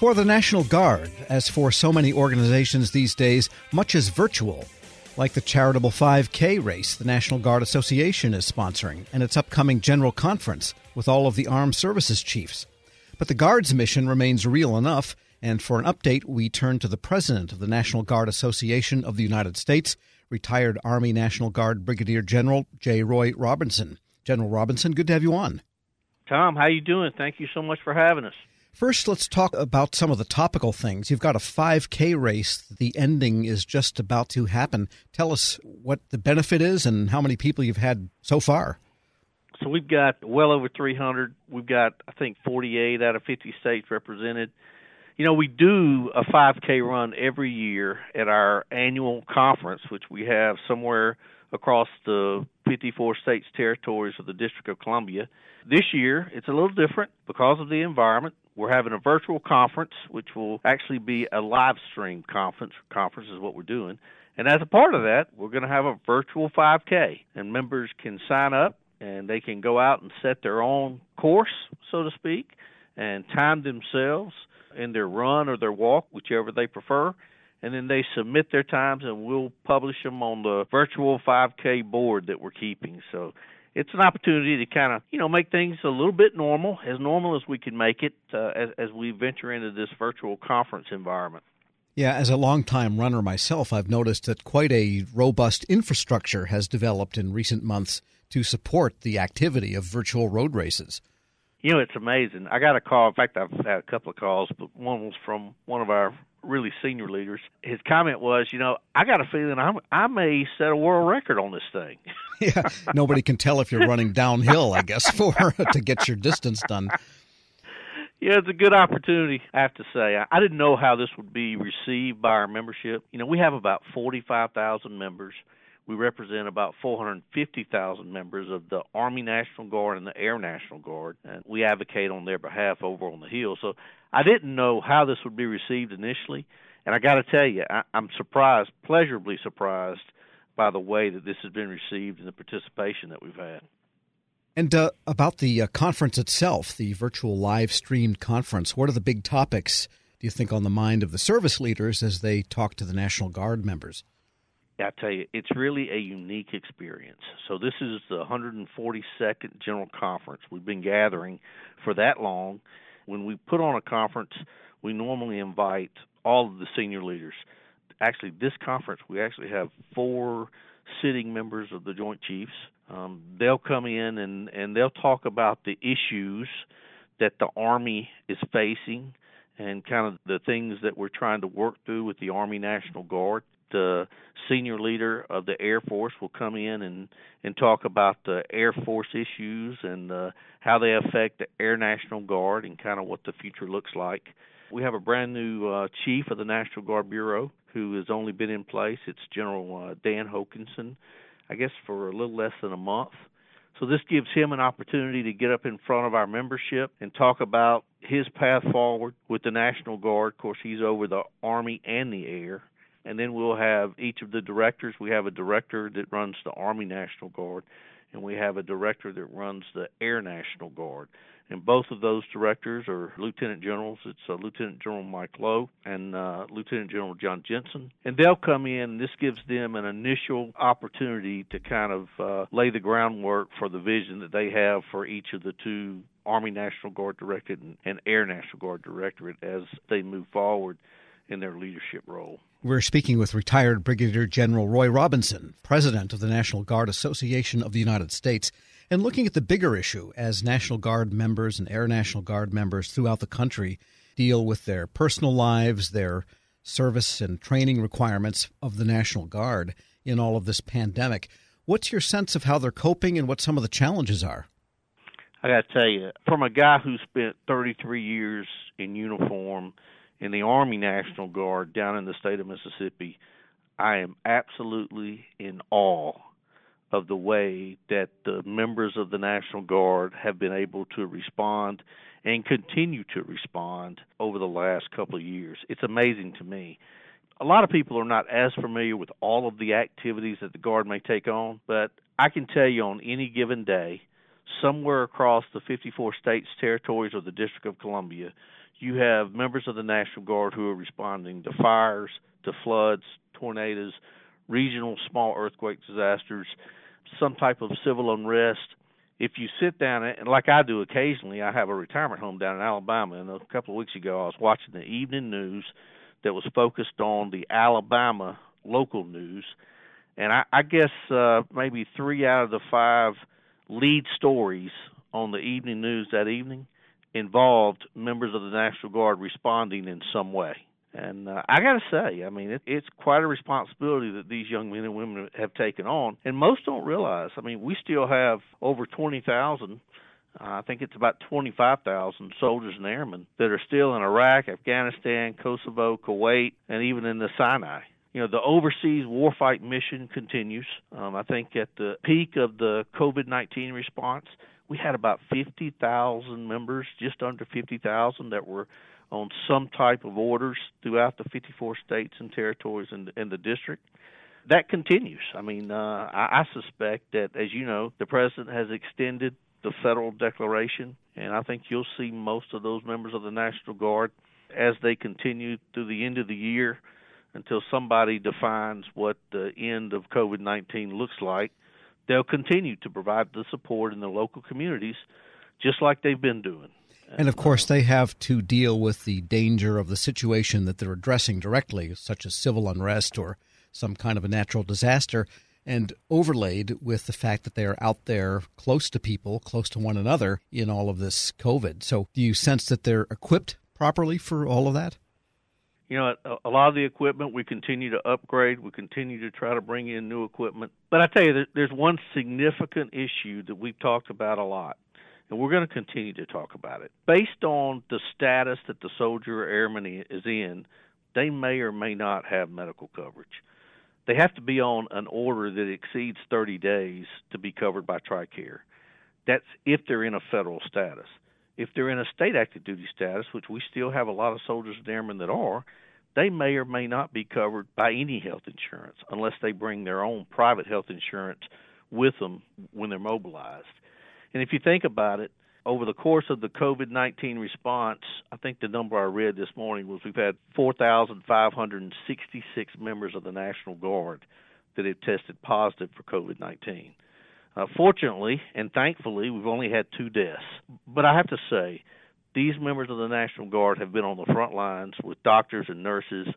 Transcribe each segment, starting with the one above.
For the National Guard, as for so many organizations these days, much is virtual. Like the charitable 5K race the National Guard Association is sponsoring and its upcoming general conference with all of the armed services chiefs. But the Guard's mission remains real enough, and for an update, we turn to the president of the National Guard Association of the United States, retired Army National Guard Brigadier General J. Roy Robinson. General Robinson, good to have you on. Tom, how you doing? Thank you so much for having us. First, let's talk about some of the topical things. You've got a 5K race. The ending is just about to happen. Tell us what the benefit is and how many people you've had so far. So we've got well over 300. We've got, I think, 48 out of 50 states represented. You know, we do a 5K run every year at our annual conference, which we have somewhere across the 54 states territories of the District of Columbia. This year, it's a little different because of the environment. We're having a virtual conference, which will actually be a live stream conference. Conference is what we're doing. And as a part of that, we're going to have a virtual 5K, and members can sign up and they can go out and set their own course, so to speak, and time themselves in their run or their walk, whichever they prefer. And then they submit their times, and we'll publish them on the virtual 5K board that we're keeping. So it's an opportunity to kind of you know make things a little bit normal, as normal as we can make it, uh, as, as we venture into this virtual conference environment. Yeah, as a longtime runner myself, I've noticed that quite a robust infrastructure has developed in recent months to support the activity of virtual road races. You know, it's amazing. I got a call. In fact, I've had a couple of calls, but one was from one of our really senior leaders. His comment was, you know, I got a feeling I'm, I may set a world record on this thing. yeah, nobody can tell if you're running downhill, I guess, for to get your distance done. Yeah, it's a good opportunity, I have to say. I didn't know how this would be received by our membership. You know, we have about 45,000 members. We represent about 450,000 members of the Army National Guard and the Air National Guard, and we advocate on their behalf over on the Hill. So I didn't know how this would be received initially, and I got to tell you, I, I'm surprised, pleasurably surprised by the way that this has been received and the participation that we've had. And uh, about the uh, conference itself, the virtual live streamed conference, what are the big topics do you think on the mind of the service leaders as they talk to the National Guard members? I tell you, it's really a unique experience. So this is the 142nd General Conference. We've been gathering for that long. When we put on a conference, we normally invite all of the senior leaders. Actually, this conference, we actually have four sitting members of the Joint Chiefs. Um, they'll come in and, and they'll talk about the issues that the Army is facing and kind of the things that we're trying to work through with the Army National Guard the senior leader of the Air Force will come in and and talk about the Air Force issues and uh, how they affect the Air National Guard and kind of what the future looks like. We have a brand new uh, chief of the National Guard Bureau who has only been in place. It's General uh, Dan Hokanson, I guess for a little less than a month. So this gives him an opportunity to get up in front of our membership and talk about his path forward with the National Guard. Of course, he's over the Army and the Air and then we'll have each of the directors. We have a director that runs the Army National Guard, and we have a director that runs the Air National Guard. And both of those directors are lieutenant generals. It's uh, Lieutenant General Mike Loh and uh, Lieutenant General Jon Jensen. And they'll come in, and this gives them an initial opportunity to kind of uh, lay the groundwork for the vision that they have for each of the two Army National Guard Directorate and, and Air National Guard Directorate as they move forward in their leadership role. We're speaking with retired Brigadier General Roy Robinson, President of the National Guard Association of the United States, and looking at the bigger issue as National Guard members and Air National Guard members throughout the country deal with their personal lives, their service and training requirements of the National Guard in all of this pandemic. What's your sense of how they're coping and what some of the challenges are? I got to tell you, from a guy who spent 33 years in uniform in the Army National Guard down in the state of Mississippi, I am absolutely in awe of the way that the members of the National Guard have been able to respond and continue to respond over the last couple of years. It's amazing to me. A lot of people are not as familiar with all of the activities that the Guard may take on, but I can tell you on any given day, somewhere across the 54 states, territories, or the District of Columbia, you have members of the National Guard who are responding to fires, to floods, tornadoes, regional small earthquake disasters, some type of civil unrest. If you sit down and like I do occasionally, I have a retirement home down in Alabama, and a couple of weeks ago I was watching the evening news that was focused on the Alabama local news, and I, I guess uh, maybe three out of the five lead stories on the evening news that evening involved members of the National Guard responding in some way. And uh, I got to say, I mean, it, it's quite a responsibility that these young men and women have taken on. And most don't realize. I mean, we still have over 20,000. Uh, I think it's about 25,000 soldiers and airmen that are still in Iraq, Afghanistan, Kosovo, Kuwait, and even in the Sinai. You know, the overseas warfight mission continues. Um, I think at the peak of the COVID 19 response, we had about 50,000 members, just under 50,000 that were on some type of orders throughout the 54 states and territories in, in the district. That continues. I mean, uh, I, I suspect that, as you know, the president has extended the federal declaration, and I think you'll see most of those members of the National Guard as they continue through the end of the year until somebody defines what the end of COVID 19 looks like. They'll continue to provide the support in the local communities just like they've been doing. And of course, they have to deal with the danger of the situation that they're addressing directly, such as civil unrest or some kind of a natural disaster, and overlaid with the fact that they are out there close to people, close to one another in all of this COVID. So, do you sense that they're equipped properly for all of that? You know, a lot of the equipment we continue to upgrade. We continue to try to bring in new equipment. But I tell you, there's one significant issue that we've talked about a lot and we're going to continue to talk about it. Based on the status that the soldier or airman is in, they may or may not have medical coverage. They have to be on an order that exceeds 30 days to be covered by TRICARE. That's if they're in a federal status. If they're in a state active duty status, which we still have a lot of soldiers and airmen that are, they may or may not be covered by any health insurance unless they bring their own private health insurance with them when they're mobilized. And if you think about it, over the course of the COVID 19 response, I think the number I read this morning was we've had 4,566 members of the National Guard that have tested positive for COVID 19. Uh, fortunately and thankfully, we've only had two deaths. But I have to say, these members of the National Guard have been on the front lines with doctors and nurses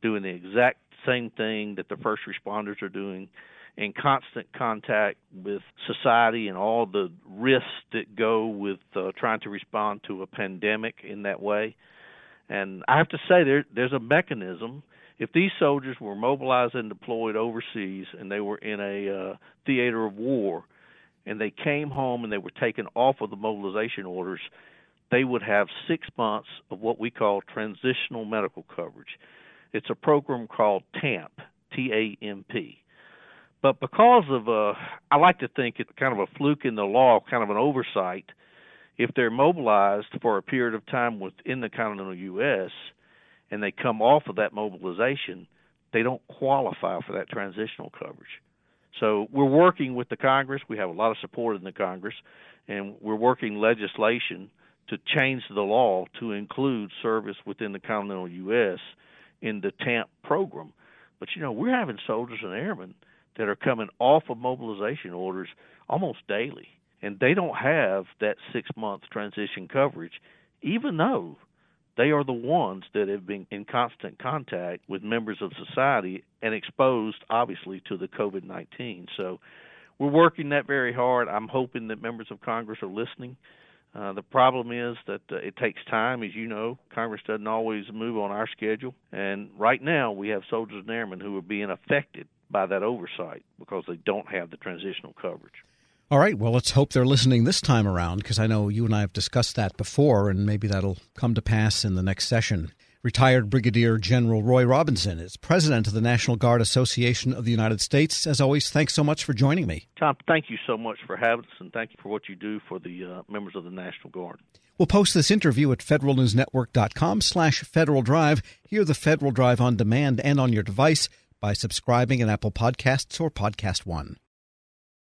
doing the exact same thing that the first responders are doing in constant contact with society and all the risks that go with uh, trying to respond to a pandemic in that way. And I have to say, there, there's a mechanism. If these soldiers were mobilized and deployed overseas and they were in a uh, theater of war and they came home and they were taken off of the mobilization orders, they would have six months of what we call transitional medical coverage. It's a program called TAMP, T A M P. But because of uh, I like to think it's kind of a fluke in the law, kind of an oversight. If they're mobilized for a period of time within the continental U.S. and they come off of that mobilization, they don't qualify for that transitional coverage. So we're working with the Congress. We have a lot of support in the Congress, and we're working legislation to change the law to include service within the continental U.S. in the TAMP program. But you know, we're having soldiers and airmen that are coming off of mobilization orders almost daily, and they don't have that six month transition coverage, even though they are the ones that have been in constant contact with members of society and exposed, obviously, to the COVID 19. So we're working that very hard. I'm hoping that members of Congress are listening. Uh, the problem is that uh, it takes time, as you know. Congress doesn't always move on our schedule. And right now, we have soldiers and airmen who are being affected by that oversight because they don't have the transitional coverage. All right. Well, let's hope they're listening this time around because I know you and I have discussed that before, and maybe that'll come to pass in the next session. Retired Brigadier General Roy Robinson is president of the National Guard Association of the United States. As always, thanks so much for joining me. Tom, thank you so much for having us, and thank you for what you do for the uh, members of the National Guard. We'll post this interview at federalnewsnetwork.com slash Federal Drive. Hear the Federal Drive on demand and on your device by subscribing in Apple Podcasts or Podcast One.